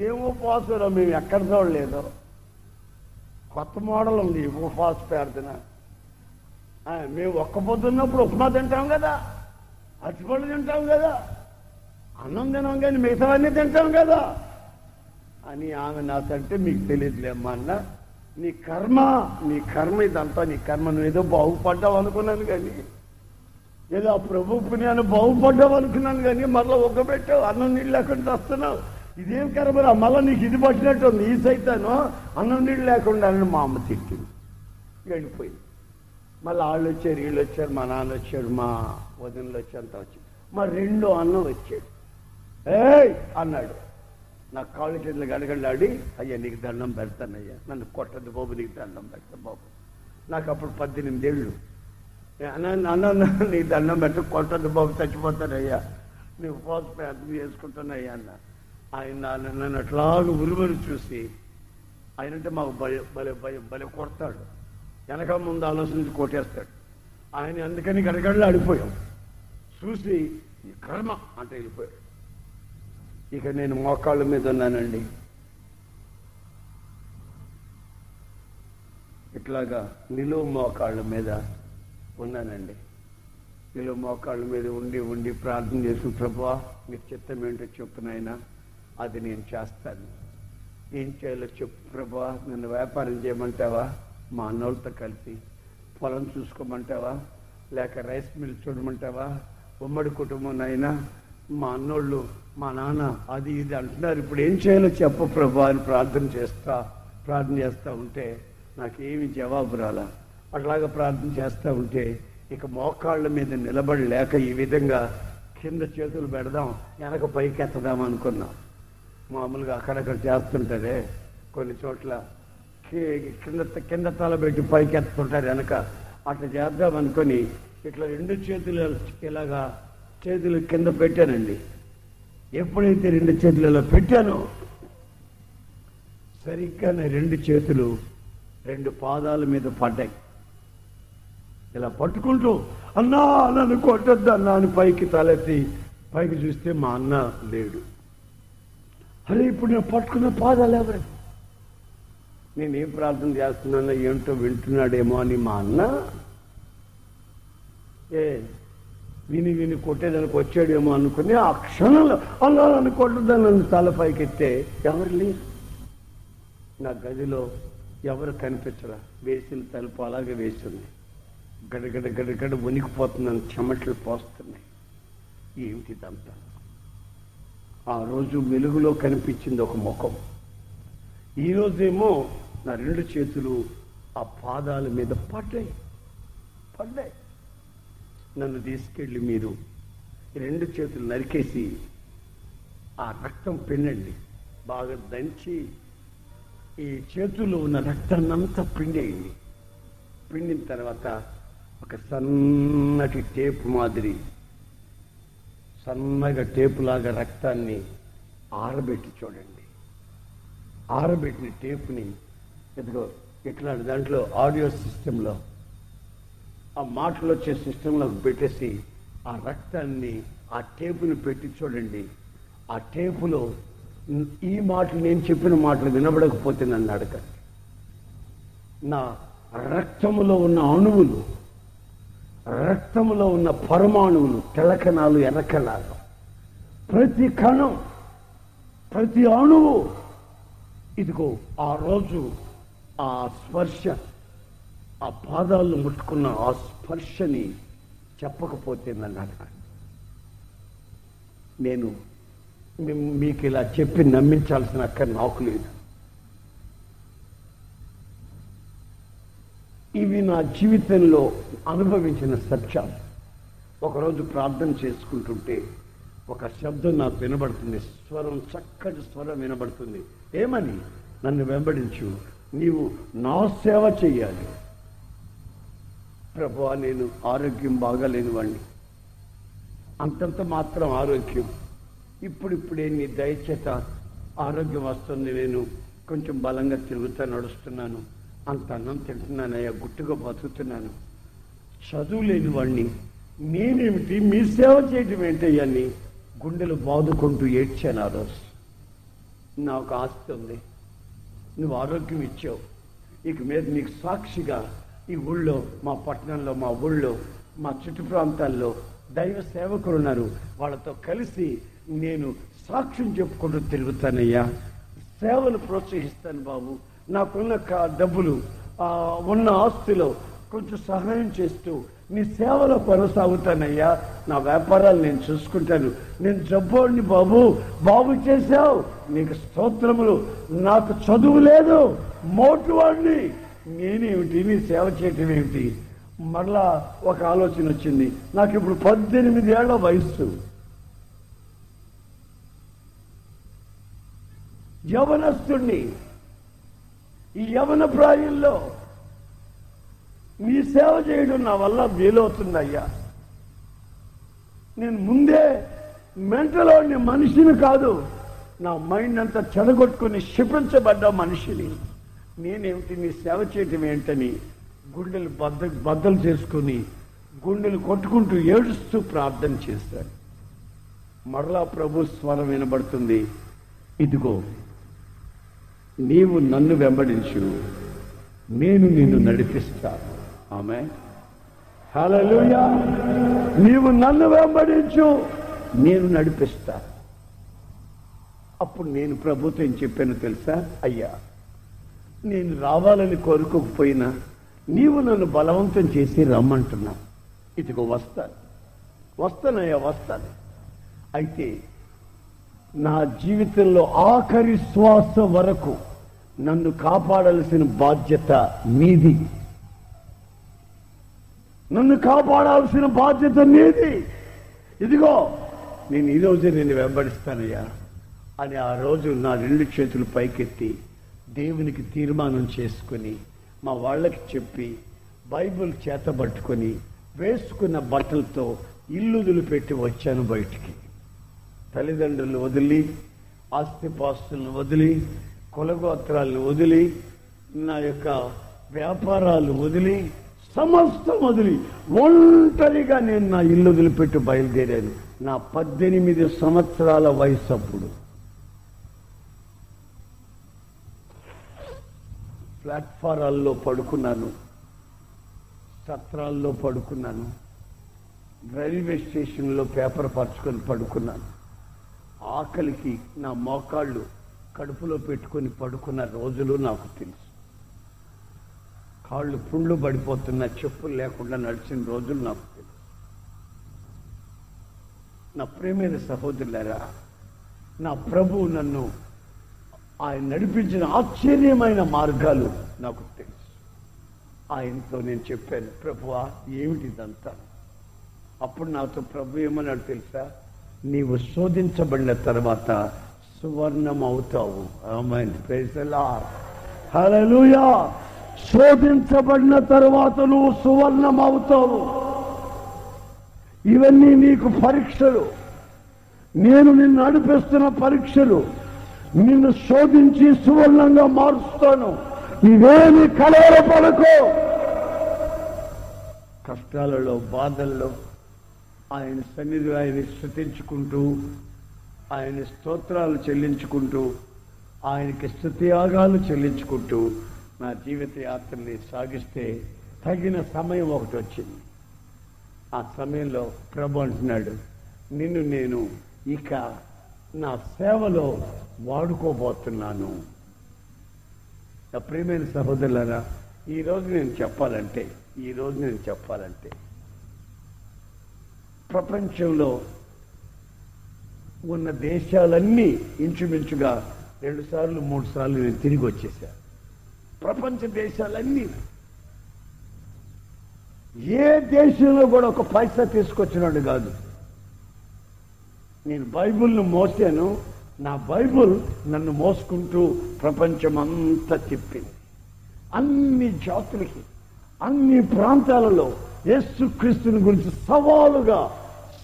ఇదేమో ఉపవాసం మేము ఎక్కడ చూడలేదు. కొత్త మోడల్ ఉంది ఈ ఉపవాస ప్రార్థన మేము ఒక్క పొద్దున్నప్పుడు ఉప్మా తింటాం కదా అరటిపళ్ళు తింటాం కదా అన్నం తినాం కానీ మిగతావన్నీ తింటాం కదా. అని ఆమె నాకంటే మీకు తెలియదులేమ్మా అన్న. నీ కర్మ నీ కర్మ ఇదంతా నీ కర్మ నువ్వు ఏదో బాగుపడ్డావు అనుకున్నాను కానీ ఏదో ఆ ప్రభు పుణ్యాన్ని బాగుపడ్డావు అనుకున్నాను కానీ మళ్ళీ ఒగ్గబెట్టావు అన్నం నీళ్ళు లేకుండా వస్తున్నావు. ఇదేం కరమరా మళ్ళీ నీకు ఇది పట్టినట్టు ఉంది. ఈ సైతాను అన్నం నీళ్ళు లేకుండా అని మా అమ్మ తిట్టింది. వెళ్ళిపోయింది. మళ్ళీ వాళ్ళు వచ్చారు వీళ్ళు వచ్చారు మా నాన్న వచ్చాడు మా వదినలు వచ్చి అంతా వచ్చాడు మా రెండో అన్నం వచ్చాడు. ఏయ్! అన్నాడు. నా కాళ్ళు చేతులు గడగడలాడి అయ్యా నీకు దండం పెడతానయ్యా నన్ను కొట్టద్దు బాబు నీకు దండం పెడతా బాబు. నాకు అప్పుడు పద్దెనిమిది ఏళ్ళు. అన్న అన్న నీకు దండం పెట్ట కొట్టద్దు బాబు చచ్చిపోతానయ్యా నువ్వు ఉపవాస ప్రార్థన చేసుకుంటానయ్యా అన్న. ఆయన నన్ను- అట్లాగా ఉరుమని చూసి ఆయనంటే మాకు భయం భలే భయం భలే కొడతాడు. వెనక ముందు ఆలోచించి కొట్టేస్తాడు. ఆయన అందుకని గడగడలు ఆడిపోయాం. చూసి కర్మ అంటే వెళ్ళిపోయాడు. ఇక నేను మోకాళ్ళ మీద ఉన్నానండి. ఇట్లాగా నిలువ మోకాళ్ళ మీద ఉన్నానండి. నిలువ మోకాళ్ళ మీద ఉండి ఉండి ప్రార్థన చేసి ప్రభా మీ చిత్తం ఏంటో చెప్పునైనా అది నేను చేస్తాను. ఏం చేయాలో చెప్పు ప్రభా నన్ను వ్యాపారం చేయమంటావా? మా అన్నోళ్ళతో కలిసి పొలం చూసుకోమంటావా? లేక రైస్ మిల్ చూడమంటావా? ఉమ్మడి కుటుంబం అయినా మా అన్నోళ్ళు మా నాన్న అది ఇది అంటున్నారు. ఇప్పుడు ఏం చేయాలో చెప్పు ప్రభా అని ప్రార్థన చేస్తా ప్రార్థన చేస్తూ ఉంటే నాకేమి జవాబు రాలా. అట్లాగా ప్రార్థన చేస్తూ ఉంటే ఇక మోకాళ్ళ మీద నిలబడి లేక ఈ విధంగా కింద చేతులు పెడదాం వెనక పైకి ఎత్తదాం అనుకున్నాం. మామూలుగా అక్కడక్కడ చేస్తుంటారే కొన్ని చోట్ల కింద కింద తల పెట్టి పైకి ఎత్తుంటారు వెనక. అట్లా చేద్దాం అనుకొని ఇట్లా రెండు చేతులు ఇలాగా చేతులు కింద పెట్టానండి. ఎప్పుడైతే రెండు చేతులు ఇలా పెట్టానో సరిగ్గా నా రెండు చేతులు రెండు పాదాల మీద పడ్డాయి. ఇలా పట్టుకుంటూ అన్నా నన్ను కొట్టద్దు అన్నా అని పైకి తలెత్తి పైకి చూస్తే మా అన్న లేడు. అరే ఇప్పుడు నేను పట్టుకున్న పాదాలు ఎవరు? నేనేం ప్రార్థన చేస్తున్నానో ఏంటో వింటున్నాడేమో అని మా అన్న. ఏ విని విని కొట్టేదానికి వచ్చాడేమో అనుకుని ఆ క్షణంలో అలా నన్ను నన్ను తల పైకెత్తే ఎవరు లేరు. నా గదిలో ఎవరు కనిపించరా? వేసిన తలుపు అలాగే వేసింది. గడగడ గడగడ వణికిపోతున్నాను చెమట్లు పోస్తున్నాయి. ఏమిటి ఇదంతా? ఆ రోజు వెలుగులో కనిపించింది ఒక ముఖం. ఈరోజేమో నా రెండు చేతులు ఆ పాదాల మీద పడ్డాయి. పడ్డాయి. నన్ను తీసుకెళ్ళి మీరు రెండు చేతులు నరికేసి ఆ రక్తం పిండండి. బాగా దంచి ఈ చేతుల్లో ఉన్న రక్తాన్ని అంతా పిండేయండి. పిండిన తర్వాత ఒక సన్నటి టేపు మాదిరి సన్నగా టేపులాగా రక్తాన్ని ఆరబెట్టి చూడండి. ఆరబెట్టిన టేపుని ఎదుగో ఇట్లాంటి దాంట్లో ఆడియో సిస్టంలో ఆ మాటలు వచ్చే సిస్టంలో పెట్టేసి ఆ రక్తాన్ని ఆ టేపుని పెట్టి చూడండి. ఆ టేపులో ఈ మాటలు నేను చెప్పిన మాటలు వినబడకపోతే నన్ను అడగండి. నా రక్తములో ఉన్న అణువులు రక్తంలో ఉన్న పరమాణువులు తెల్లకణాలు ఎర్రకణాలు. ప్రతి కణం ప్రతి అణువు ఇదిగో ఆ రోజు ఆ స్పర్శ ఆ పాదాలు ముట్టుకున్న ఆ స్పర్శని చెప్పకపోతే నన్ను అడగండి. నేను మీకు ఇలా చెప్పి నమ్మించాల్సిన అక్కడ నాకు లేదు. ఇవి నా జీవితంలో అనుభవించిన సత్యాలు. ఒకరోజు ప్రార్థన చేసుకుంటుంటే ఒక శబ్దం నాకు వినబడుతుంది. స్వరం చక్కటి స్వరం వినబడుతుంది. ఏమని? నన్ను వెంబడించు. నీవు నా సేవ చెయ్యాలి. ప్రభు నేను ఆరోగ్యం బాగాలేని వాణ్ణి. అంతంత మాత్రం ఆరోగ్యం. ఇప్పుడిప్పుడే నీ దయచేత ఆరోగ్యం వస్తుంది. నేను కొంచెం బలంగా తిరుగుతా నడుస్తున్నాను. అంత అన్నం తింటున్నానయ్యా గుట్టుగా బతుకుతున్నాను. చదువు లేని వాడిని నేనేమిటి మీ సేవ చేయటం ఏంటయ్యా అని గుండెలు బాదుకుంటూ ఏడ్చాను ఆ రోజు. నాకు ఆస్తి ఉంది. నువ్వు ఆరోగ్యం ఇచ్చావు. ఇక మీద నీకు సాక్షిగా ఈ ఊళ్ళో మా పట్టణంలో మా ఊళ్ళో మా చుట్టు ప్రాంతాల్లో దైవ సేవకులు ఉన్నారు. వాళ్ళతో కలిసి నేను సాక్ష్యం చెప్పుకుంటూ తిరుగుతానయ్యా. సేవలు ప్రోత్సహిస్తాను బాబు. నాకున్న డబ్బులు ఉన్న ఆస్తిలో కొంచెం సహాయం చేస్తూ నీ సేవలో కొనసాగుతానయ్యా. నా వ్యాపారాలు నేను చూసుకుంటాను. నేను జబ్బోడిని బాబు బాబు చేశావు. నీకు స్తోత్రములు. నాకు చదువు లేదు. మోటువాడిని. నేనేమిటి? నీ సేవ చేయటం ఏమిటి? మరలా ఒక ఆలోచన వచ్చింది. నాకు ఇప్పుడు పద్దెనిమిది ఏళ్ళ వయస్సు. యవనస్తుణ్ణి. ఈ యవన ప్రాయంలో మీ సేవ చేయడం నా వల్ల వీలవుతుందయ్యా. నేను ముందే మెంటలోని మనిషిని కాదు నా మైండ్ అంతా చెడగొట్టుకుని క్షిపించబడ్డ మనిషిని. నేనేమిటి నీ సేవ చేయటం ఏంటని గుండెలు బద్ద బద్దలు చేసుకుని గుండెలు కొట్టుకుంటూ ఏడుస్తూ ప్రార్థన చేశాడు మరలా ప్రభు స్వరం వినబడుతుంది. ఇదిగో నీవు నన్ను వెంబడించు. నేను నిన్ను నడిపిస్తాను ఆమె హల్లెలూయా. నీవు నన్ను వెంబడించు. నేను నడిపిస్తా. అప్పుడు నేను ప్రభుత్వం ఏం చెప్పాను తెలుసా? అయ్యా నేను రావాలని కోరుకోకపోయినా నీవు నన్ను బలవంతం చేసి రమ్మంటున్నా ఇదిగో వస్తాను. వస్తానయ్యా వస్తాను. అయితే నా జీవితంలో ఆఖరి శ్వాస వరకు నన్ను కాపాడాల్సిన బాధ్యత మీది. నన్ను కాపాడాల్సిన బాధ్యత నీది ఇదిగో నేను ఈ నేను వెంబడిస్తానయ్యా అని ఆ రోజు నా రెండు చేతులు పైకెత్తి దేవునికి తీర్మానం చేసుకుని మా వాళ్ళకి చెప్పి బైబిల్ చేతబట్టుకొని వేసుకున్న బట్టలతో ఇల్లు పెట్టి వచ్చాను బయటికి. తల్లిదండ్రులు వదిలి ఆస్తిపాస్తులను వదిలి కులగోత్రాలను వదిలి నా యొక్క వ్యాపారాలు వదిలి సమస్తం వదిలి ఒంటరిగా నేను నా ఇల్లు వదిలిపెట్టి బయలుదేరాను. నా పద్దెనిమిది సంవత్సరాల వయసు అప్పుడు. ప్లాట్ఫారాల్లో పడుకున్నాను. సత్రాల్లో పడుకున్నాను. రైల్వే స్టేషన్లో పేపర్ పరుచుకొని పడుకున్నాను. ఆకలికి నా మోకాళ్ళు కడుపులో పెట్టుకొని పడుకున్న రోజులు నాకు తెలుసు. కాళ్ళు పుండ్లు పడిపోతున్న చెప్పులు లేకుండా నడిచిన రోజులు నాకు తెలుసు. నా ప్రేమైన సహోదరులారా నా ప్రభువు నన్ను ఆయన నడిపించిన ఆశ్చర్యమైన మార్గాలు నాకు తెలుసు. ఆయనతో నేను చెప్పాను ప్రభువా ఏమిటిదంతా అప్పుడు నాతో ప్రభు ఏమన్నాడు తెలుసా? నీవు శోధించబడిన తర్వాత సువర్ణమవుతావు. అవుతావు హల్లెలూయా శోధించబడిన తర్వాత నువ్వు సువర్ణం అవుతావు ఇవన్నీ నీకు పరీక్షలు. నేను నిన్ను నడిపిస్తున్న పరీక్షలు. నిన్ను శోధించి సువర్ణంగా మారుస్తాను. ఇవేమి కలవరపడకో కష్టాలలో బాధల్లో ఆయన సన్నిధి ఆయన స్థుతించుకుంటూ ఆయన స్తోత్రాలు చెల్లించుకుంటూ ఆయనకి స్థుతియాగాలు చెల్లించుకుంటూ నా జీవిత యాత్రని సాగిస్తే తగిన సమయం ఒకటి వచ్చింది. ఆ సమయంలో ప్రభు అంటున్నాడు నిన్ను నేను ఇక నా సేవలో వాడుకోబోతున్నాను. నా ప్రియమైన సహోదరులారా ఈరోజు నేను చెప్పాలంటే ఈరోజు నేను చెప్పాలంటే ప్రపంచంలో ఉన్న దేశాలన్నీ ఇంచుమించుగా రెండు సార్లు మూడు సార్లు నేను తిరిగి వచ్చేసా. ప్రపంచ దేశాలన్నీ. ఏ దేశంలో కూడా ఒక పైసా తీసుకొచ్చినాడు కాదు. నేను బైబిల్ను మోసాను. నా బైబిల్ నన్ను మోసుకుంటూ ప్రపంచమంతా తిప్పింది. అన్ని జాతులకి అన్ని ప్రాంతాలలో యేసుక్రీస్తుని గురించి సవాలుగా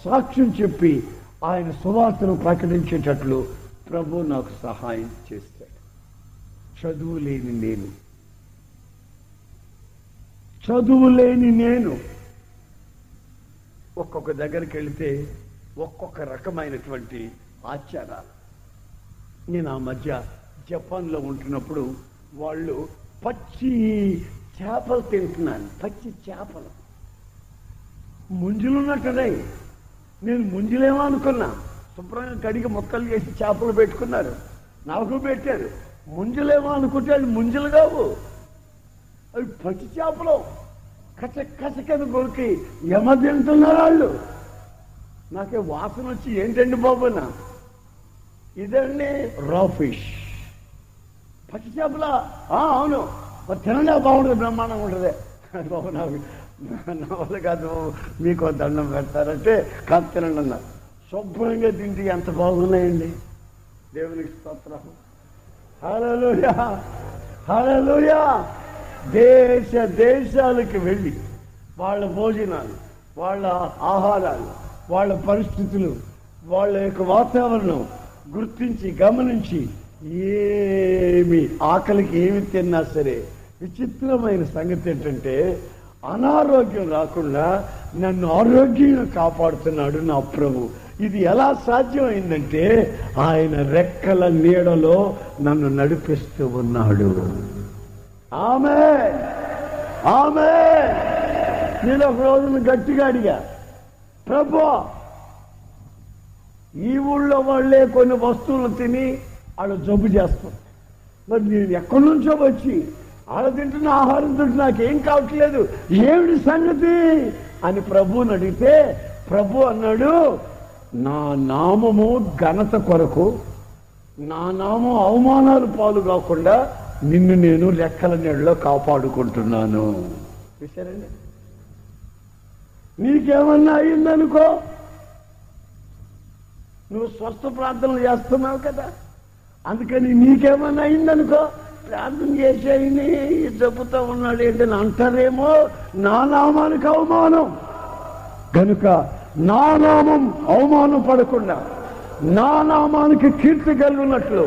సాక్ష్యం చెప్పి ఆయన సువార్తను ప్రకటించేటట్లు ప్రభు నాకు సహాయం చేశాడు చదువు లేని నేను. చదువు లేని నేను. ఒక్కొక్క దగ్గరికి వెళితే ఒక్కొక్క రకమైనటువంటి ఆచారాలు. నేను ఆ మధ్య జపాన్లో ఉంటున్నప్పుడు వాళ్ళు పచ్చి చేపలు తింటున్నాను. పచ్చి చేపలు. ముంజులున్నట్టున్నాయి. నేను ముంజులేమో అనుకున్నా. శుభ్రంగా కడిగి మొక్కలు చేసి చేపలు పెట్టుకున్నారు. నాకు పెట్టారు. ముంజులేమో అనుకుంటే అది ముంజలు కావు. అవి పచ్చి చేపలు. కచ కచకని కొరికి ఎమ తింటున్నారు వాళ్ళు. నాకే వాసన వచ్చి ఏంటండి బాబునా ఇదండి రా ఫిష్ పచ్చి చేపల? అవును. మరి తినలే బాగుంటుంది బ్రహ్మాండంగా ఉంటుంది. బాబు నాకు నా వల్ల కాదు మీకు దండం పెడతారంటే కాదు తినండి అన్నారు. శుభ్రంగా తింటే ఎంత బాగున్నాయండి. దేవునికి స్తోత్రం హల్లెలూయా హల్లెలూయా. దేశ దేశాలకు వెళ్ళి వాళ్ళ భోజనాలు వాళ్ళ ఆహారాలు వాళ్ళ పరిస్థితులు వాళ్ళ యొక్క వాతావరణం గుర్తించి గమనించి ఏమి ఆకలికి ఏమి తిన్నా సరే విచిత్రమైన సంగతి ఏంటంటే అనారోగ్యం రాకుండా నన్ను ఆరోగ్యంగా కాపాడుతున్నాడు నా ప్రభు. ఇది ఎలా సాధ్యమైందంటే ఆయన రెక్కల నీడలో నన్ను నడిపిస్తూ ఉన్నాడు. ఆమె! ఆమె! నేను ఒక రోజున గట్టిగా అడిగా ప్రభు ఈ ఊళ్ళో వాళ్ళే కొన్ని వస్తువులు తిని ఆడ జబ్బు చేస్తారు మరి నేను ఎక్కడి నుంచో వచ్చి ఆడ తింటున్న ఆహారం తింటు నాకేం కావట్లేదు. ఏమిటి సంగతి? అని ప్రభువుని అడిగితే ప్రభు అన్నాడు నా నామము ఘనత కొరకు నా నామం అవమానాలు పాలు కాకుండా నిన్ను నేను రెక్కల నీళ్ళలో కాపాడుకుంటున్నాను. చూశారండి? నీకేమన్నా అయిందనుకో నువ్వు స్వస్థ ప్రార్థనలు చేస్తున్నావు కదా. అందుకని నీకేమన్నా అయిందనుకో ప్రార్థన చేసేయని చెబుతా ఉన్నాడు ఏంటని అంటారేమో? నా నామానికి అవమానం. కనుక నా నామం అవమానం పడకుండా నా నామానికి కీర్తి కలిగినట్లు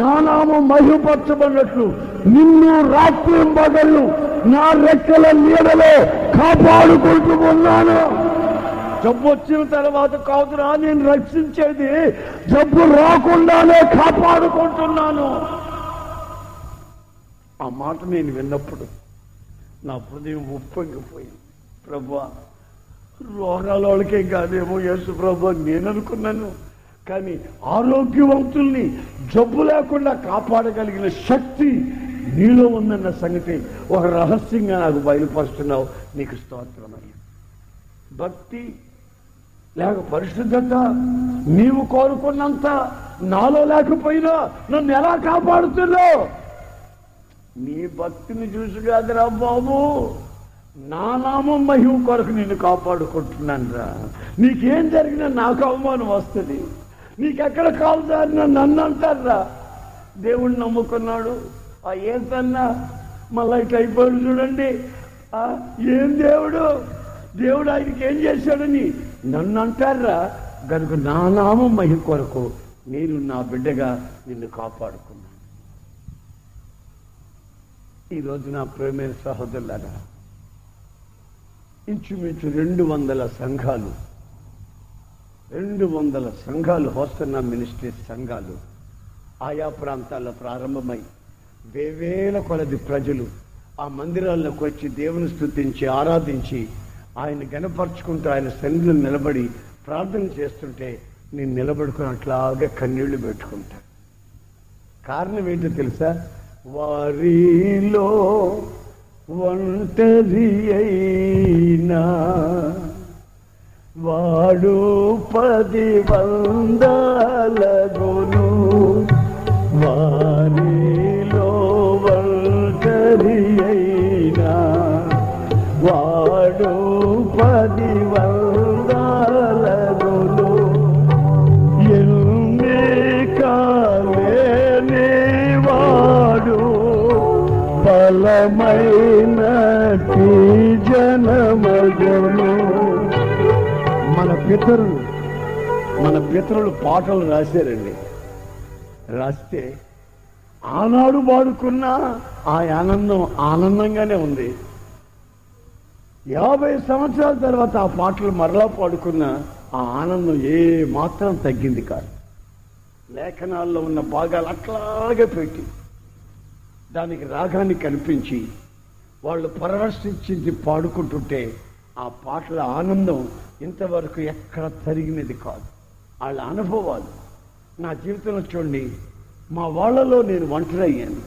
నా నామం మహిమపరచబడినట్లు నిన్ను రాత్రి పగళ్ళు నా రెక్కల నీడలో కాపాడుకుంటూ ఉన్నాను. జబ్బు వచ్చిన తర్వాత కాదురా నేను రక్షించేది జబ్బు రాకుండానే కాపాడుకుంటున్నాను. ఆ మాట నేను విన్నప్పుడు నా హృదయం ఉప్పొంగిపోయింది. ప్రభా రోగాల వాళ్ళకే కాదేమో యేసు ప్రభా నేను అనుకున్నాను. కానీ ఆరోగ్యవంతుల్ని జబ్బు లేకుండా కాపాడగలిగిన శక్తి నీలో ఉందన్న సంగతి ఒక రహస్యంగా నాకు బయలుపరుస్తున్నావు. నీకు స్తోత్రమయ్యా భక్తి లేక పరిశుద్ధత నీవు కోరుకున్నంత నాలో లేకపోయినా నన్ను ఎలా కాపాడుతున్నావు? నీ భక్తిని చూసి కాదురా బాబు. నా నామం మహిమ కొరకు నిన్ను కాపాడుకుంటున్నాను రా నీకేం జరిగినా నాకు అవమానం వస్తుంది. నీకెక్కడ కాలు జారినా నన్ను అంటారా దేవుణ్ణి నమ్ముకున్నాడు. ఆ ఏంటన్నా మళ్ళా ఇట్లా అయిపోయాడు చూడండి. ఆ, ఏం దేవుడు? దేవుడు ఆయనకి ఏం చేశాడని నన్ను అంటారా కనుక నా నామం మహిమ కొరకు నేను నా బిడ్డగా నిన్ను కాపాడుకున్నాను ఈరోజు నా ప్రేమైన సహోదరులారా ఇంచుమించు రెండు వందల సంఘాలు రెండు వందల సంఘాలు హోస్టన్నా మినిస్ట్రీస్ సంఘాలు ఆయా ప్రాంతాల్లో ప్రారంభమై వేవేల కొలది ప్రజలు ఆ మందిరాల్లోకి వచ్చి దేవుని స్థుతించి ఆరాధించి ఆయన గనపరుచుకుంటూ ఆయన సన్నిధిలో నిలబడి ప్రార్థన చేస్తుంటే నేను నిలబడుకుని అట్లాగే కన్నీళ్ళు పెట్టుకుంటా. కారణం ఏంటో తెలుసా? వారిలో ఒంటరి అయినా వాడు పది వందలగును పితరులు పాటలు రాశారండి. రాస్తే ఆనాడు పాడుకున్న ఆ ఆనందం ఆనందంగానే ఉంది. యాభై సంవత్సరాల తర్వాత ఆ పాటలు మరలా పాడుకున్న ఆ ఆనందం ఏ మాత్రం తగ్గింది కాదు. లేఖనాల్లో ఉన్న భాగాలు అట్లాగే పెట్టి దానికి రాగాన్ని కనిపించి వాళ్ళు పరామర్శించింది పాడుకుంటుంటే ఆ పాటల ఆనందం ఇంతవరకు ఎక్కడ తరిగినది కాదు. వాళ్ళ అనుభవాలు. నా జీవితంలో చూడండి మా వాళ్ళలో నేను ఒంటరయ్యాను.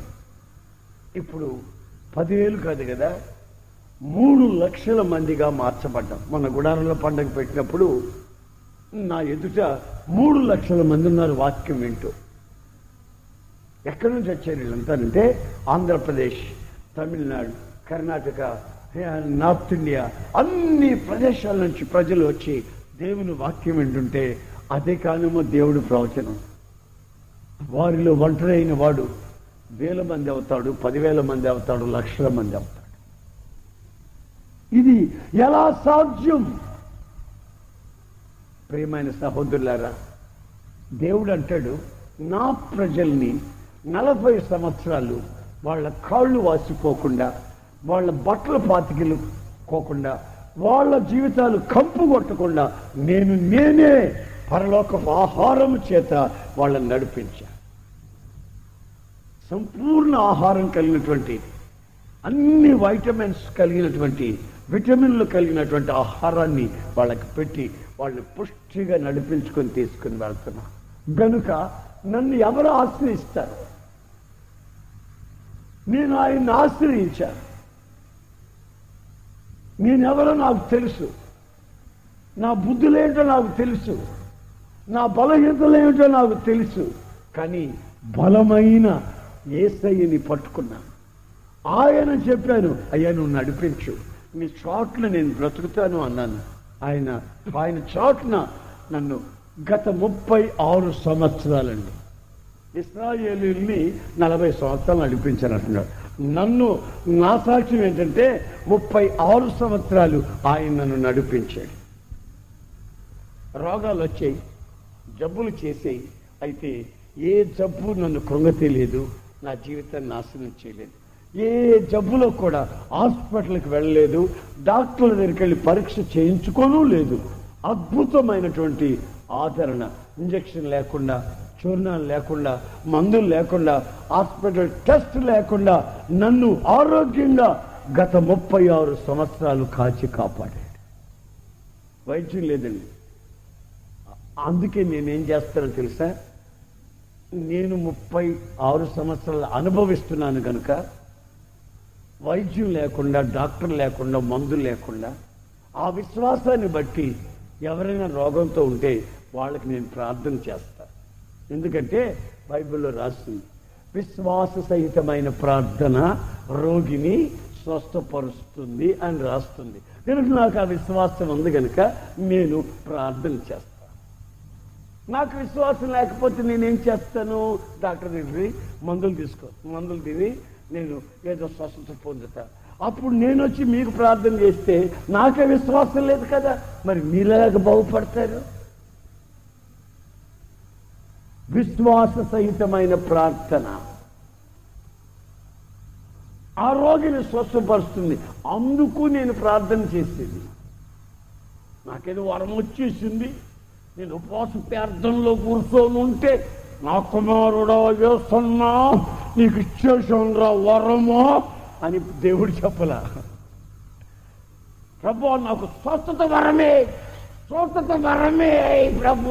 ఇప్పుడు పదివేలు కాదు కదా మూడు లక్షల మందిగా మార్చబడ్డాం. మన గుడారంలో పండగ పెట్టినప్పుడు నా ఎదుట మూడు లక్షల మంది ఉన్నారు వాక్యం వింటూ. ఎక్కడి నుంచి వచ్చారు వీళ్ళంతానంటే ఆంధ్రప్రదేశ్ తమిళనాడు కర్ణాటక నార్త్ ఇండియా అన్ని ప్రదేశాల నుంచి ప్రజలు వచ్చి దేవుని వాక్యం వింటుంటే అదే కానమో దేవుడు ప్రవచనం. వారిలో ఒంటరైన వాడు వేల మంది అవుతాడు పదివేల మంది అవుతాడు లక్షల మంది అవుతాడు. ఇది ఎలా సాధ్యం? ప్రియమైన సహోదరులారా దేవుడు అంటాడు నా ప్రజల్ని నలభై సంవత్సరాలు వాళ్ళ కాళ్ళు వాసిపోకుండా వాళ్ళ బట్టలు పాతికలు కోకుండా వాళ్ళ జీవితాలు కంపు కొట్టకుండా నేను నేనే పరలోకం ఆహారం చేత వాళ్ళని నడిపించారు సంపూర్ణ ఆహారం కలిగినటువంటి అన్ని వైటమిన్స్ కలిగినటువంటి విటమిన్లు కలిగినటువంటి ఆహారాన్ని వాళ్ళకి పెట్టి వాళ్ళని పుష్టిగా నడిపించుకొని తీసుకుని వెళ్తున్నా. గనుక నన్ను ఎవరు ఆశ్రయిస్తారు? నేను ఆయన్ని ఆశ్రయించాను. నేనెవరో నాకు తెలుసు. నా బుద్ధులేంటో నాకు తెలుసు. నా బలహీనతలేంటో నాకు తెలుసు. కానీ బలమైన ఏసయ్యని పట్టుకున్నాను. ఆయన చెప్పాను అయ్యా నువ్వు నడిపించు. నీ చోట్ల నేను బ్రతుకుతాను అన్నాను. ఆయన ఆయన చోట్న నన్ను గత ముప్పై ఆరు సంవత్సరాలండి. ఇస్రాయేలీల్ని నలభై సంవత్సరాలు నడిపించాను అంటున్నాడు నన్ను నా సాక్ష్యం ఏంటంటే ముప్పై ఆరు సంవత్సరాలు ఆయన నన్ను నడిపించాడు. రోగాలు వచ్చాయి. జబ్బులు చేసాయి. అయితే ఏ జబ్బు నన్ను కృంగతీయలేదు నా జీవితాన్ని నాశనం చేయలేదు. ఏ జబ్బులో కూడా హాస్పిటల్కి వెళ్ళలేదు డాక్టర్ల దగ్గరికి వెళ్ళి పరీక్ష చేయించుకోనూ లేదు. అద్భుతమైనటువంటి ఆదరణ. ఇంజక్షన్ లేకుండా చూర్ణాలు లేకుండా మందులు లేకుండా హాస్పిటల్ టెస్ట్ లేకుండా నన్ను ఆరోగ్యంగా గత ముప్పై ఆరు సంవత్సరాలు కాచి కాపాడాడు. వైద్యం లేదండి. అందుకే నేనేం చేస్తానో తెలుసా? నేను ముప్పై ఆరు సంవత్సరాలు అనుభవిస్తున్నాను కనుక వైద్యం లేకుండా డాక్టర్ లేకుండా మందులు లేకుండా ఆ విశ్వాసాన్ని బట్టి ఎవరైనా రోగంతో ఉంటే వాళ్ళకి నేను ప్రార్థన చేస్తా. ఎందుకంటే బైబిల్లో రాస్తుంది విశ్వాస సహితమైన ప్రార్థన రోగిని స్వస్థపరుస్తుంది అని రాస్తుంది. కనుక నాకు ఆ విశ్వాసం ఉంది కనుక నేను ప్రార్థన చేస్తాను నాకు విశ్వాసం లేకపోతే నేనేం చేస్తాను? డాక్టర్ దగ్గర మందులు తీసుకో మందులు తిని నేను ఏదో స్వస్థత పొందుతా అప్పుడు నేను వచ్చి మీకు ప్రార్థన చేస్తే నాకే విశ్వాసం లేదు కదా. మరి మీలాగా బాగుపడతారు? విశ్వాస సహితమైన ప్రార్థన. ఆ రోగిని స్వస్థపరుస్తుంది. అందుకు నేను ప్రార్థన చేసేది. నాకేదో వరం వచ్చేసింది. నేను ఉపవాస ప్రార్థనలో కూర్చొని ఉంటే నా కుమారుడా వేస్తున్నా నీకు ఇచ్చేసానురా వరమా అని దేవుడు చెప్పలా. ప్రభు నాకు స్వస్థత వరమే స్వస్థత వరమే ప్రభు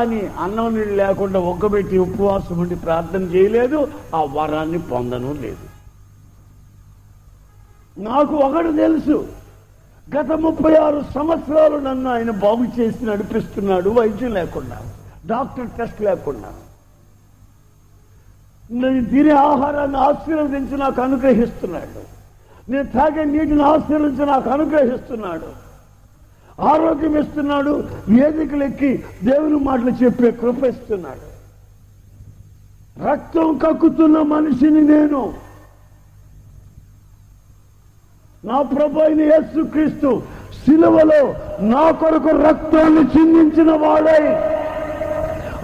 అని అన్నం నీళ్ళు లేకుండా ఒక్కబెట్టి ఉపవాసం ఉండి ప్రార్థన చేయలేదు ఆ వరాన్ని పొందను లేదు. నాకు ఒకటి తెలుసు గత ముప్పై ఆరు సంవత్సరాలు నన్ను ఆయన బాగు చేసి నడిపిస్తున్నాడు వైద్యం లేకుండా డాక్టర్ టెస్ట్ లేకుండా. నేను తినే ఆహారాన్ని ఆశీర్వదించి నాకు అనుగ్రహిస్తున్నాడు. నేను తాగే నీటిని ఆశీర్వించి నాకు అనుగ్రహిస్తున్నాడు. ఆరోగ్యం ఇస్తున్నాడు వేదికలెక్కి దేవుని మాటలు చెప్పే కృప ఇస్తున్నాడు. రక్తం కక్కుతున్న మనిషిని నేను నా ప్రభు అయిన యేసుక్రీస్తు శిలువలో నా కొరకు రక్తాన్ని చిందించిన వాడై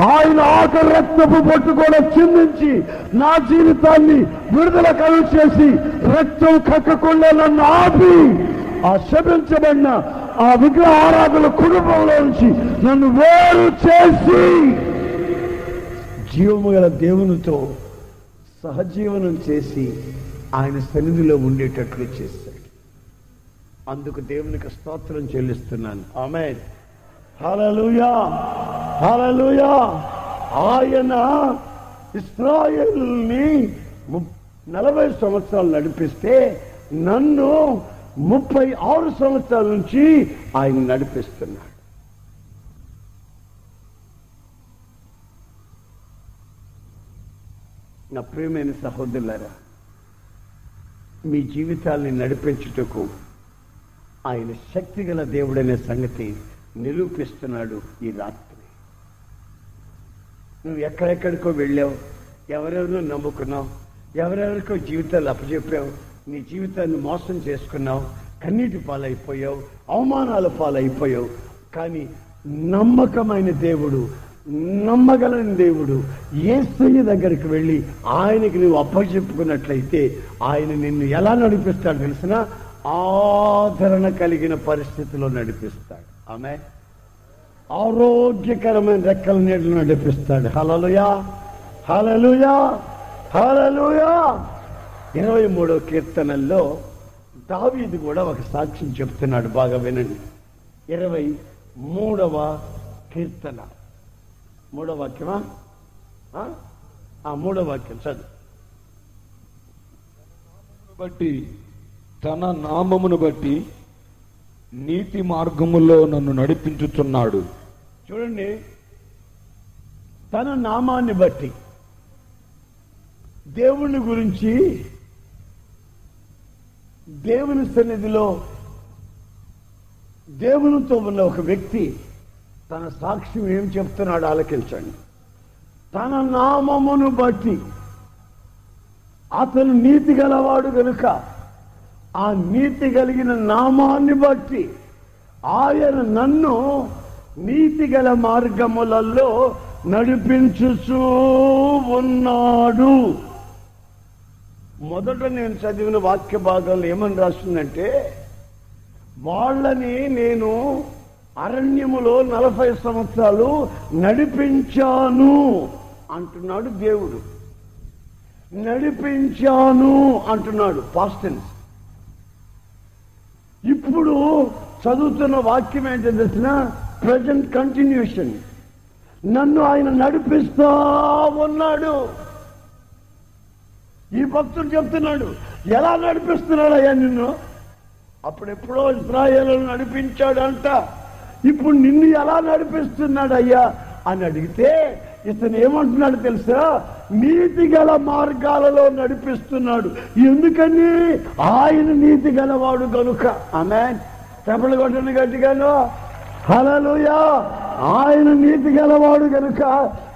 ఆయన ఆకలి రక్తపు బొట్టు కూడా చిందించి నా జీవితాన్ని విడుదల కలుగు చేసి రక్తం కక్కకుండా నన్ను ఆపి ఆ శపించబడిన ఆ విగ్రహ ఆరాధన కుటుంబంలో నుంచి నన్ను వేరు చేసి జీవము గల దేవునితో సహజీవనం చేసి ఆయన సన్నిధిలో ఉండేటట్లు చేశారు. అందుకు దేవునికి స్తోత్రం చెల్లిస్తున్నాను. ఆమె హలలుయా హలలుయా ఆయన ఇస్రాయల్ని నలభై సంవత్సరాలు నడిపిస్తే నన్ను ముప్పై ఆరు సంవత్సరాల నుంచి ఆయన నడిపిస్తున్నాడు. నా ప్రియమైన సహోదరులారా మీ జీవితాల్ని నడిపించుటకు ఆయన శక్తి గల దేవుడనే సంగతి నిరూపిస్తున్నాడు ఈ రాత్రి. నువ్వు ఎక్కడెక్కడికో వెళ్ళావు ఎవరెవరినో నమ్ముకున్నావు ఎవరెవరికో జీవితాలు అప్పచెప్పావు నీ జీవితాన్ని మోసం చేసుకున్నావు కన్నీటి పాలైపోయావు అవమానాల పాలైపోయావు. కానీ నమ్మకమైన దేవుడు నమ్మగలని దేవుడు ఏసయ్య దగ్గరికి వెళ్ళి ఆయనకి నువ్వు అప్పచెప్పుకున్నట్లయితే ఆయన నిన్ను ఎలా నడిపిస్తాడు తెలిసినా? ఆదరణ కలిగిన పరిస్థితిలో నడిపిస్తాడు. ఆమె ఆరోగ్యకరమైన రెక్కల నీళ్ళు నడిపిస్తాడు. హలలుయా హలలుయా హలలుయా ఇరవై మూడవ కీర్తనల్లో దావీది కూడా ఒక సాక్ష్యం చెప్తున్నాడు. బాగా వినండి. ఇరవై మూడవ కీర్తన. మూడవ వాక్యమా? ఆ? ఆ మూడవ వాక్యం చదువు. బట్టి తన నామమును బట్టి నీతి మార్గములో నన్ను నడిపించుతున్నాడు చూడండి. తన నామాన్ని బట్టి దేవుని గురించి దేవుని సన్నిధిలో దేవునితో ఉన్న ఒక వ్యక్తి తన సాక్ష్యం ఏం చెప్తున్నాడు ఆలకించండి. తన నామమును బట్టి అతను నీతి గలవాడు గనుక ఆ నీతి కలిగిన నామాన్ని బట్టి ఆయన నన్ను నీతి గల మార్గములలో నడిపించుచూ ఉన్నాడు. మొదట నేను చదివిన వాక్య భాగంలో ఏమని రాస్తుందంటే వాళ్ళని నేను అరణ్యములో నలభై సంవత్సరాలు నడిపించాను అంటున్నాడు దేవుడు. నడిపించాను అంటున్నాడు. పాస్టెన్స్ ఇప్పుడు చదువుతున్న వాక్యం ఏంటో తెలిసిన? ప్రజెంట్ కంటిన్యూషన్ నన్ను ఆయన నడిపిస్తా ఉన్నాడు. ఈ భక్తుడు చెప్తున్నాడు ఎలా నడిపిస్తున్నాడు అయ్యా నిన్ను? అప్పుడెప్పుడో ఇస్రాయేలు నడిపించాడంట. ఇప్పుడు నిన్ను ఎలా నడిపిస్తున్నాడు అయ్యా? అని అడిగితే ఇతను ఏమంటున్నాడు తెలుసా? నీతి గల మార్గాలలో నడిపిస్తున్నాడు. ఎందుకని? ఆయన నీతి గలవాడు కనుక ఆమె చెప్పలు కొట్టండి గట్టిగాను. హలలుయా ఆయన నీతి గలవాడు గనుక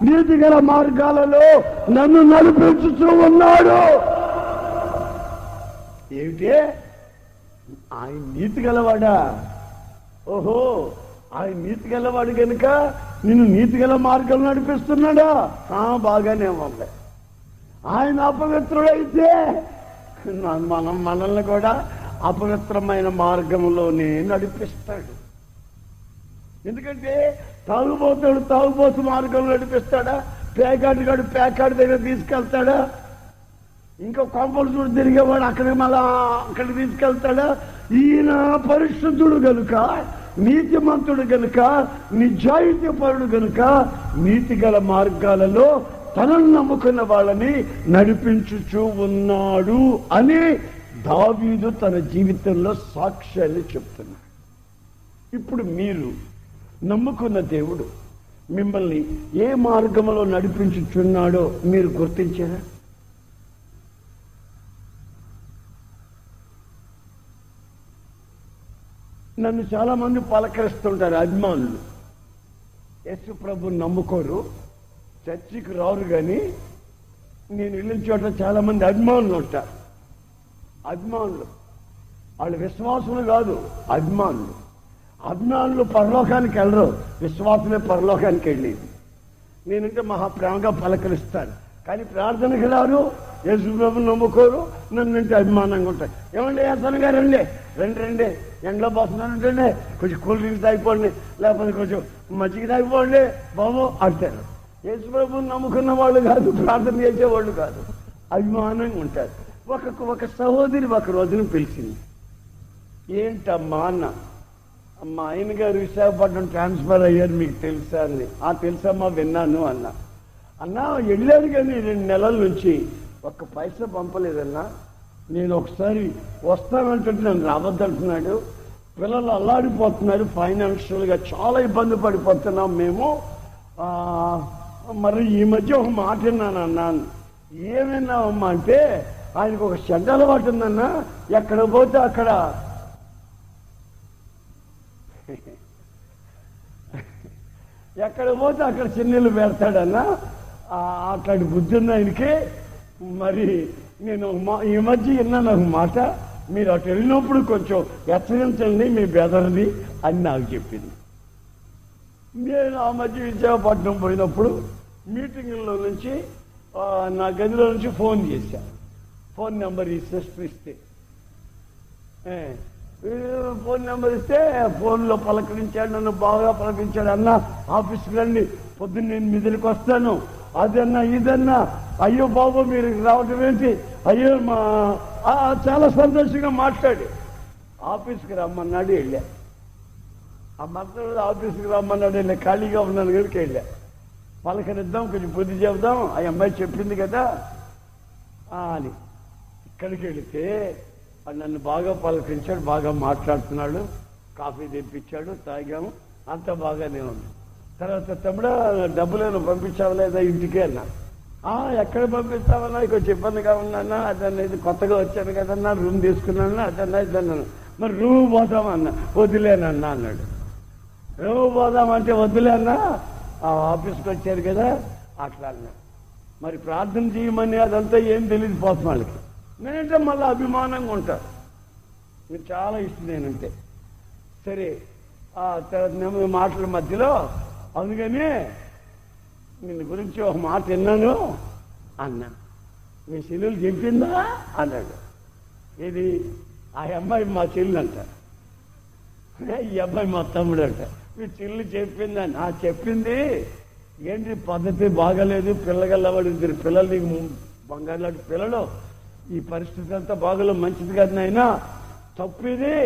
నీతి గల మార్గాలలో నన్ను నడిపించుతూ ఉన్నాడు. ఏమిటి? ఆయన నీతి గలవాడా? ఓహో ఆయన నీతి గలవాడు గనుక నిన్ను నీతి గల మార్గం నడిపిస్తున్నాడా బాగానే ఉంది. ఆయన అపవిత్రుడైతే మనం మనల్ని కూడా అపవిత్రమైన మార్గంలోనే నడిపిస్తాడు. ఎందుకంటే తాగుబోతాడు తాగుబోతు మార్గంలో నడిపిస్తాడా? పేకాడు గడు పేకాడు దగ్గర తీసుకెళ్తాడా? ఇంకా కొంపలు చూడు తిరిగేవాడు అక్కడికి మళ్ళా అక్కడికి తీసుకెళ్తాడా? ఈయన పరిశుద్ధుడు గనుక నీతిమంతుడు గనుక నిజాయితీ పరుడు గనుక నీతి గల మార్గాలలో తనను నమ్ముకున్న వాళ్ళని నడిపించుచూ ఉన్నాడు అని దావీదు తన జీవితంలో సాక్ష్యాన్ని చెప్తున్నాడు. ఇప్పుడు మీరు నమ్ముకున్న దేవుడు మిమ్మల్ని ఏ మార్గంలో నడిపించుచున్నాడో మీరు గుర్తించారా? నన్ను చాలా మంది పలకరిస్తుంటారు అభిమానులు. యేసు ప్రభు నమ్ముకోరు. చర్చికి రారు కానీ నేను వెళ్ళిన చోట చాలా మంది అభిమానులు ఉంటారు అభిమానులు. వాళ్ళు విశ్వాసులు కాదు అభిమానులు. అభిమానులు పరలోకానికి వెళ్ళరు. విశ్వాసులే పరలోకానికి వెళ్ళేది. నేనంటే మహాప్రేమగా పలకరిస్తాను. కానీ ప్రార్థనకి రారు యేసు నమ్ముకోరు. నన్ను అంటే అభిమానంగా ఉంటాయి. ఏమండి అతను గారు రండి. రండి రండి. ఎండలో పోతున్నానంటే కొంచెం కూల్ డ్రింక్స్ తాగిపోండి. లేకపోతే కొంచెం మజ్జిగ తాగిపోండి. బాబు అంటారు. యేసుప్రభుని నమ్ముకున్న వాళ్ళు కాదు ప్రార్థన చేసేవాళ్ళు కాదు. అభిమానంగా ఉంటారు. ఒక ఒక సహోదరి ఒక రోజున పిలిచింది. ఏంటమ్మా అన్న? మా ఆయన గారు విశాఖపట్నం ట్రాన్స్ఫర్ అయ్యారు మీకు తెలుసా అని. ఆ తెలుసమ్మా విన్నాను అన్న. అన్నా వెళ్ళాను కానీ రెండు నెలల నుంచి ఒక్క పైసా పంపలేదన్నా. నేను ఒకసారి వస్తానంటుంటే నన్ను రావద్దంటున్నాడు. పిల్లలు అల్లాడిపోతున్నారు. ఫైనాన్షియల్గా చాలా ఇబ్బంది పడిపోతున్నాం మేము. మరి ఈ మధ్య ఒక మాట విన్నాను అన్నాను ఏమన్నావమ్మా అంటే ఆయనకు ఒక చెడ్డ అలవాటు ఉందన్నా. ఎక్కడ పోతే అక్కడ. ఎక్కడ పోతే అక్కడ చిన్నీళ్ళు పెడతాడన్నా. అట్లాంటి బుద్ధి ఉంది ఆయనకి మరి నేను మా- ఈ మధ్య విన్నాను ఒక మాట. మీరు అటు వెళ్ళినప్పుడు కొంచెం హెచ్చరించండి మీ బెదర్ని అని నాకు చెప్పింది. నేను ఆ మధ్య విశాఖపట్నం పోయినప్పుడు మీటింగుల్లో నుంచి నా గదిలో నుంచి ఫోన్ చేశా. ఫోన్ నెంబర్ ఈ సిస్టర్ ఇస్తే. ఫోన్ నెంబర్ ఇస్తే ఫోన్లో పలకరించాడు నన్ను బాగా పలకరించాడు. అన్న ఆఫీస్కి రండి పొద్దున్న నేను మిదిలికి వస్తాను. అదన్నా ఇదన్నా. అయ్యో బాబు మీరు రావటం ఏంటి? అయ్యో మా చాలా సంతోషంగా మాట్లాడి. ఆఫీస్కి రమ్మన్నాడు వెళ్ళా. ఆ మరుసటి ఆఫీస్కి రమ్మన్నాడు వెళ్ళా. ఖాళీగా ఉన్నాను కనుక వెళ్ళా. పలకరిద్దాం కొంచెం బుద్ధి చెబుదాం. ఆ అమ్మాయి చెప్పింది కదా అని. ఇక్కడికి వెళితే నన్ను బాగా పలకరించాడు బాగా మాట్లాడుతున్నాడు. కాఫీ తెప్పించాడు తాగాము. అంత బాగానే ఉంది. తర్వాత తమ్ముడా డబ్బులను పంపించావు లేదా ఇంటికి అన్నా. ఎక్కడ పంపిస్తావన్నా కొంచెం ఇబ్బందిగా ఉన్నానా అదన్నా ఇది కొత్తగా వచ్చాను కదన్నా రూమ్ తీసుకున్నాను అదన్నా ఇదన్నాను మరి రూమ్ పోదామన్నా వదిలేనన్నా అన్నాడు. రూమ్ పోదామంటే వదిలేనా ఆ ఆఫీస్కి వచ్చారు కదా అట్లా అన్నా. మరి ప్రార్థన చేయమని అదంతా ఏం తెలియదు పోతాం వాళ్ళకి నేనంటే మళ్ళీ అభిమానంగా ఉంటారు మీరు చాలా ఇష్టం నేనంటే. సరే ఆ తర్వాత మాటల మధ్యలో అందుకని నిన్న గురించి ఒక మాట విన్నాను? అన్నా మీ చెల్లెలు చెప్పిందా? అన్నాడు. ఇది ఆ అమ్మాయి మా చెల్లి అంట ఈ అబ్బాయి మా తమ్ముడు అంట మీ చెల్లి చెప్పిందని ఆ చెప్పింది. ఏంటి పద్ధతి బాగాలేదు? పిల్లగల్లవాడు ఇద్దరు పిల్లలు? నీకు బంగారు లాంటి పిల్లలు? ఈ పరిస్థితి అంతా బాగలేదు. మంచిది కదా నాయనా. తప్పు ఇది.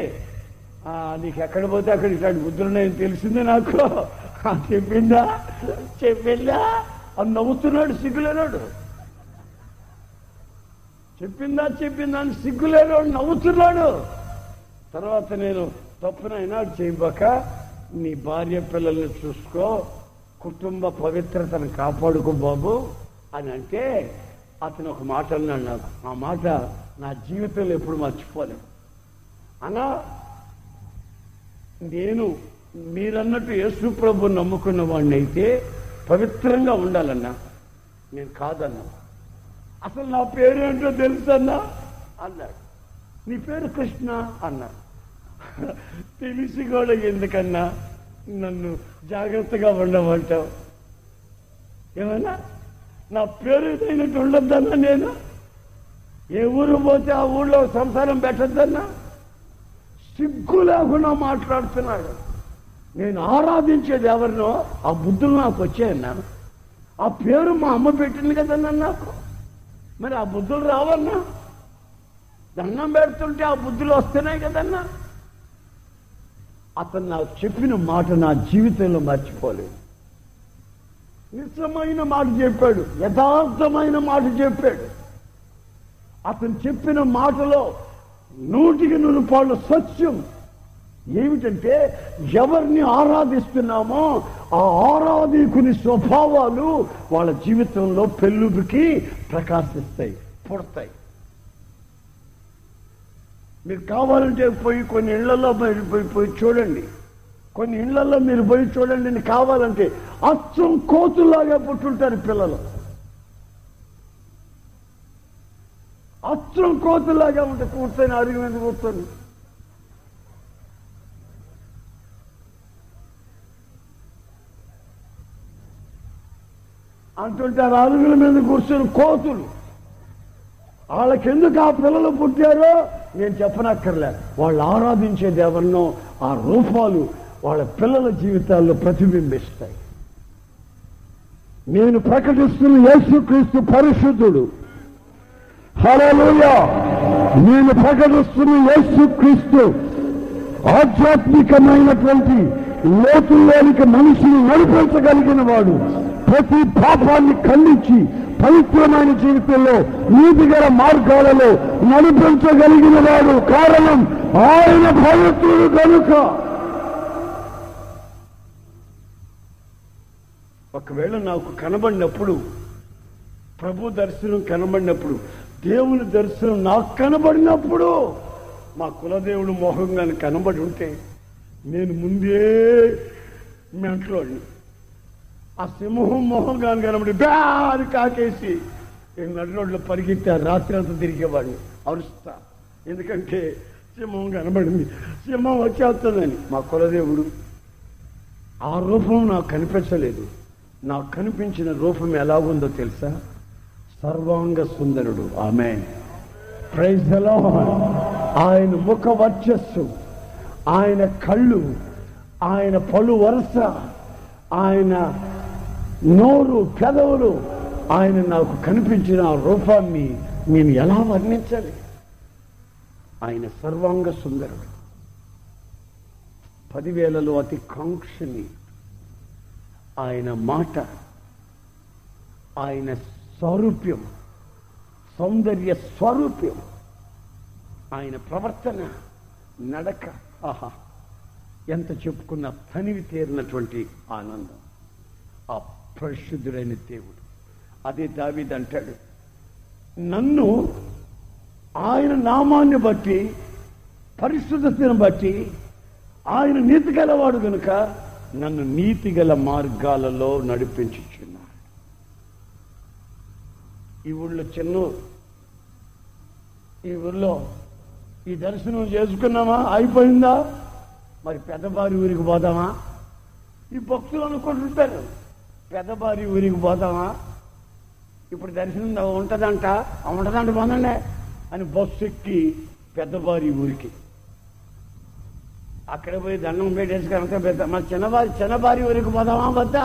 నీకు ఎక్కడ పోతే అక్కడ ఇట్లాంటి బుద్ధులు ఉన్నాయని తెలిసింది నాకు. చెప్పిందా? చెప్పిందా? అని నవ్వుతున్నాడు సిగ్గులేనాడు. చెప్పిందా చెప్పిందా అని సిగ్గులేనాడు నవ్వుతున్నాడు. తర్వాత నేను తప్పునైనా చేయబాక నీ భార్య పిల్లల్ని చూసుకో కుటుంబ పవిత్రతను కాపాడుకో బాబు అని అంటే అతను ఒక మాట అన్నాడు నాకు. ఆ మాట నా జీవితంలో ఎప్పుడు మర్చిపోలేను. అనా నేను మీరన్నట్టు యేసు ప్రభు నమ్ముకున్న వాడిని అయితే పవిత్రంగా ఉండాలన్నా. నేను కాదన్నా. అసలు నా పేరేంటో తెలుసన్నా? అన్నాడు. నీ పేరు కృష్ణ? అన్నారు తెలిసి కూడా ఎందుకన్నా? నన్ను జాగ్రత్తగా ఉండమంటావు. ఏమన్నా? నా పేరు ఏదైనట్టు ఉండొద్దన్నా నేను? ఏ ఊరు పోతే ఆ ఊళ్ళో సంసారం పెట్టద్దన్నా? సిగ్గు లేకుండా మాట్లాడుతున్నాడు. నేను ఆరాధించేది ఎవరినో? ఆ బుద్ధులు నాకు వచ్చాయన్నాను ఆ పేరు మా అమ్మ పెట్టింది కదన్నా నాకు. మరి ఆ బుద్ధులు రావన్నా? దండం పెడుతుంటే ఆ బుద్ధులు వస్తున్నాయి కదన్నా. అతను నాకు చెప్పిన మాట నా జీవితంలో మర్చిపోలేదు. నిజమైన మాట చెప్పాడు. యథార్థమైన మాట చెప్పాడు. అతను చెప్పిన మాటలో నూటికి నూరు పాళ్ళు సత్యం. ఏమిటంటే ఎవరిని ఆరాధిస్తున్నామో ఆ ఆరాధికుని స్వభావాలు వాళ్ళ జీవితంలో పెళ్ళుబికి ప్రకాశిస్తాయి పుడతాయి. మీరు కావాలంటే పోయి కొన్ని ఇళ్ళలో మీరు పోయి పోయి చూడండి. కొన్ని ఇళ్ళలో మీరు పోయి చూడండి నేను కావాలంటే అచ్చం కోతులాగా పుట్టుంటారు పిల్లలు. అచ్చం కోతులాగా ఉంటే కూర్చొని అరుగు మీద కూర్చొని అంటుంటే అరుగుల మీద కూర్చుని కోతులు. వాళ్ళకెందుకు ఆ పిల్లలు పుట్టారో నేను చెప్పనక్కర్లే వాళ్ళు ఆరాధించే దేవన్నో ఆ రూపాలు వాళ్ళ పిల్లల జీవితాల్లో ప్రతిబింబిస్తాయి. నేను ప్రకటిస్తున్న యేసుక్రీస్తు పరిశుద్ధుడు. హల్లెలూయా! నేను ప్రకటిస్తున్న యేసుక్రీస్తు ఆధ్యాత్మికమైనటువంటి లోతుల్లోనికి మనిషిని నడిపించగలిగిన వాడు ప్రతి పాపాన్ని ఖండించి పవిత్రమైన జీవితంలో నీతిగల మార్గాలలో నడిపించగలిగిన వాడు కారణం ఆయన భగతుడు కనుక ఒకవేళ నాకు కనబడినప్పుడు ప్రభు దర్శనం కనబడినప్పుడు దేవుని దర్శనం నాకు కనబడినప్పుడు మా కులదేవుడు మోహంగా కనబడి ఉంటే నేను ముందే మెంట్లోని ఆ సింహం మొహం కానీ కనబడి బ్యారు కాకేసి నేను నడి రోడ్లో పరిగెత్తి ఆ రాత్రి అంతా తిరిగేవాడిని. అరుస్తా. ఎందుకంటే సింహం కనబడింది. సింహం వచ్చేస్తుందని. మా కులదేవుడు ఆ రూపం నాకు కనిపించలేదు. నాకు కనిపించిన రూపం ఎలా ఉందో తెలుసా? సర్వాంగ సుందరుడు. ఆమె ప్రైజ్ ఆయన ముఖ వర్చస్సు ఆయన కళ్ళు ఆయన పలు వరుస ఆయన నోరు పెదవులు. ఆయన నాకు కనిపించిన రూపాన్ని నేను ఎలా వర్ణించాలి? ఆయన సర్వాంగ సుందరుడు. పదివేలలో అతి కాంక్షని. ఆయన మాట ఆయన స్వరూప్యం సౌందర్య స్వరూప్యం ఆయన ప్రవర్తన నడక ఆహా ఎంత చెప్పుకున్న తనివి తీరినటువంటి ఆనందం. ఆ పరిశుద్ధుడైన దేవుడు. అదే దావీద్ అంటాడు నన్ను ఆయన నామాన్ని బట్టి పరిశుద్ధతను బట్టి ఆయన నీతి గలవాడు కనుక నన్ను నీతి గల మార్గాలలో నడిపించుచున్నాడు ఈ ఊళ్ళో చిన్న ఈ ఊళ్ళో ఈ దర్శనం చేసుకున్నామా? అయిపోయిందా? మరి పెద్దబారి ఊరికి పోదామా? ఈ భక్తులు అనుకుంటుంటారు పెద్దబారి ఊరికి పోదామా ఇప్పుడు దర్శనం ఉంటుందంట. ఉంటదంట ఉంటుందంట పోనండి. అని బస్సు ఎక్కి పెద్దబారి ఊరికి. అక్కడ పోయి దండం పెట్టేసి కనుక పెద్ద మా చిన్నబారి చిన్నబారి ఊరికి పోదామా వద్దా?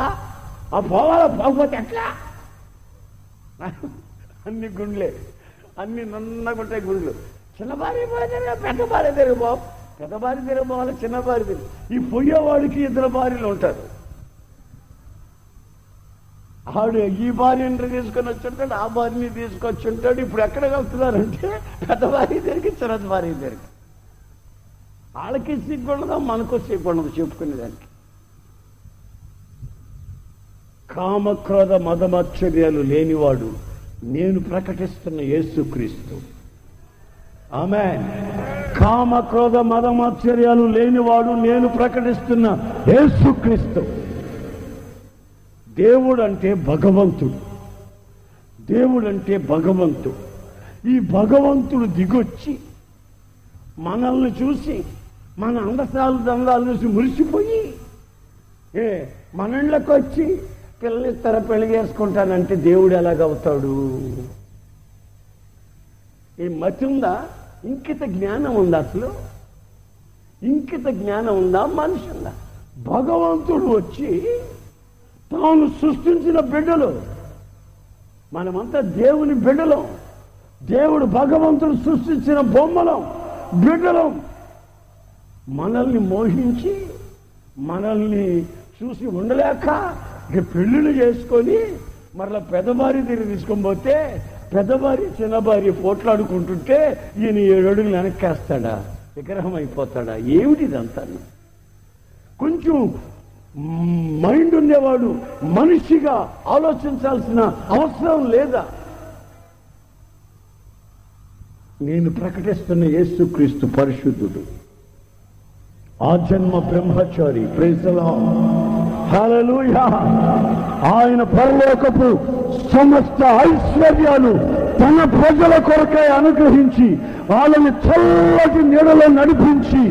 ఆ పోవాలా? పోకపోతే ఎట్లా? అన్ని గుండ్లే. అన్ని నున్నగుంటాయి గుండ్లు. చిన్నబారి పోతే పెద్ద భార్య పెద్దబారి పో. చిన్నబారి తిరిగి. ఈ పోయేవాడికి ఇద్దరు భార్యలు ఉంటారు. ఆవిడ ఈ భార్యని తీసుకొని వచ్చి ఉంటాడు ఆ భార్యని తీసుకొచ్చి ఉంటాడు ఇప్పుడు ఎక్కడ వెళ్తున్నారంటే పెద్ద భార్య తిరిగి చిన్న భార్య దగ్గరికి. వాళ్ళకి సిగ్గుండదు మనకు సిగ్గుండదు చెప్పుకునేదానికి కామక్రోధ మదమాశ్చర్యాలు లేనివాడు నేను ప్రకటిస్తున్న యేసుక్రీస్తు. ఆమె కామ క్రోధ మదమాశ్చర్యాలు లేనివాడు నేను ప్రకటిస్తున్న యేసుక్రీస్తు. దేవుడు అంటే భగవంతుడు. దేవుడు అంటే భగవంతుడు ఈ భగవంతుడు దిగొచ్చి మనల్ని చూసి మన అందసాలు దందాలు చూసి మురిసిపోయి ఏ మన ఇళ్ళకి వచ్చి పిల్లలిస్తారా పెళ్ళి చేసుకుంటానంటే దేవుడు ఎలాగవుతాడు ఈ మతి ఉందా? ఇంకిత జ్ఞానం ఉందా అసలు? ఇంకిత జ్ఞానం ఉందా? మనిషి ఉందా? భగవంతుడు వచ్చి తాను సృష్టించిన బిడ్డలు. మనమంతా దేవుని బిడ్డలం. దేవుడు భగవంతుడు సృష్టించిన బొమ్మలం బిడ్డలం. మనల్ని మోహించి మనల్ని చూసి ఉండలేక ఇక పెళ్ళిళ్ళు చేసుకొని మరలా పెద్దవారి దగ్గర తీసుకొని పోతే పెద్దవారి చిన్నవారి పోట్లాడుకుంటుంటే ఈయన ఏడు వెనక్కేస్తాడా? విగ్రహం అయిపోతాడా? ఏమిటి ఇదంతా కొంచెం మైండ్ ఉండేవాడు మనిషిగా ఆలోచించాల్సిన అవసరం లేదా? నేను ప్రకటిస్తున్న యేసుక్రీస్తు పరిశుద్ధుడు ఆ జన్మ బ్రహ్మచారి ప్రేజలా ఆయన పరలోకపు సమస్త ఐశ్వర్యాలు తన ప్రజల కొరకై అనుగ్రహించి వాళ్ళని చల్లటి నీడలో నడిపించి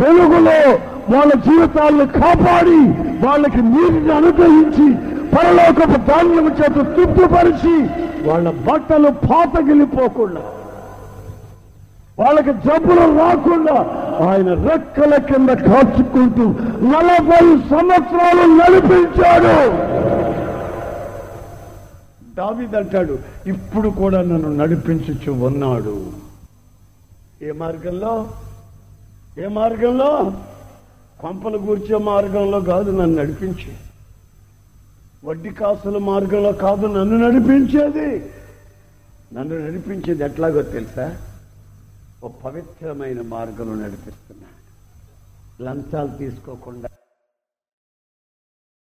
వెలుగులో వాళ్ళ జీవితాలను కాపాడి వాళ్ళకి నీటిని అనుగ్రహించి పరలోకపు ధాన్యం చేత తృప్తిపరిచి వాళ్ళ బట్టలు పాతగిలిపోకుండా వాళ్ళకి జబ్బులు రాకుండా ఆయన రెక్కల కింద కాచుకుంటూ నలభై సంవత్సరాలు నడిపించాడు. దావిదంటాడు ఇప్పుడు కూడా నన్ను నడిపించుచు ఉన్నాడు. ఏ మార్గంలో? ఏ మార్గంలో? కొంపలు కూర్చే మార్గంలో కాదు నన్ను నడిపించి వడ్డీ కాసుల మార్గంలో కాదు నన్ను నడిపించేది. నన్ను నడిపించేది ఎట్లాగో తెలుసా? ఓ పవిత్రమైన మార్గంలో నడిపిస్తున్నాడు లంచాలు తీసుకోకుండా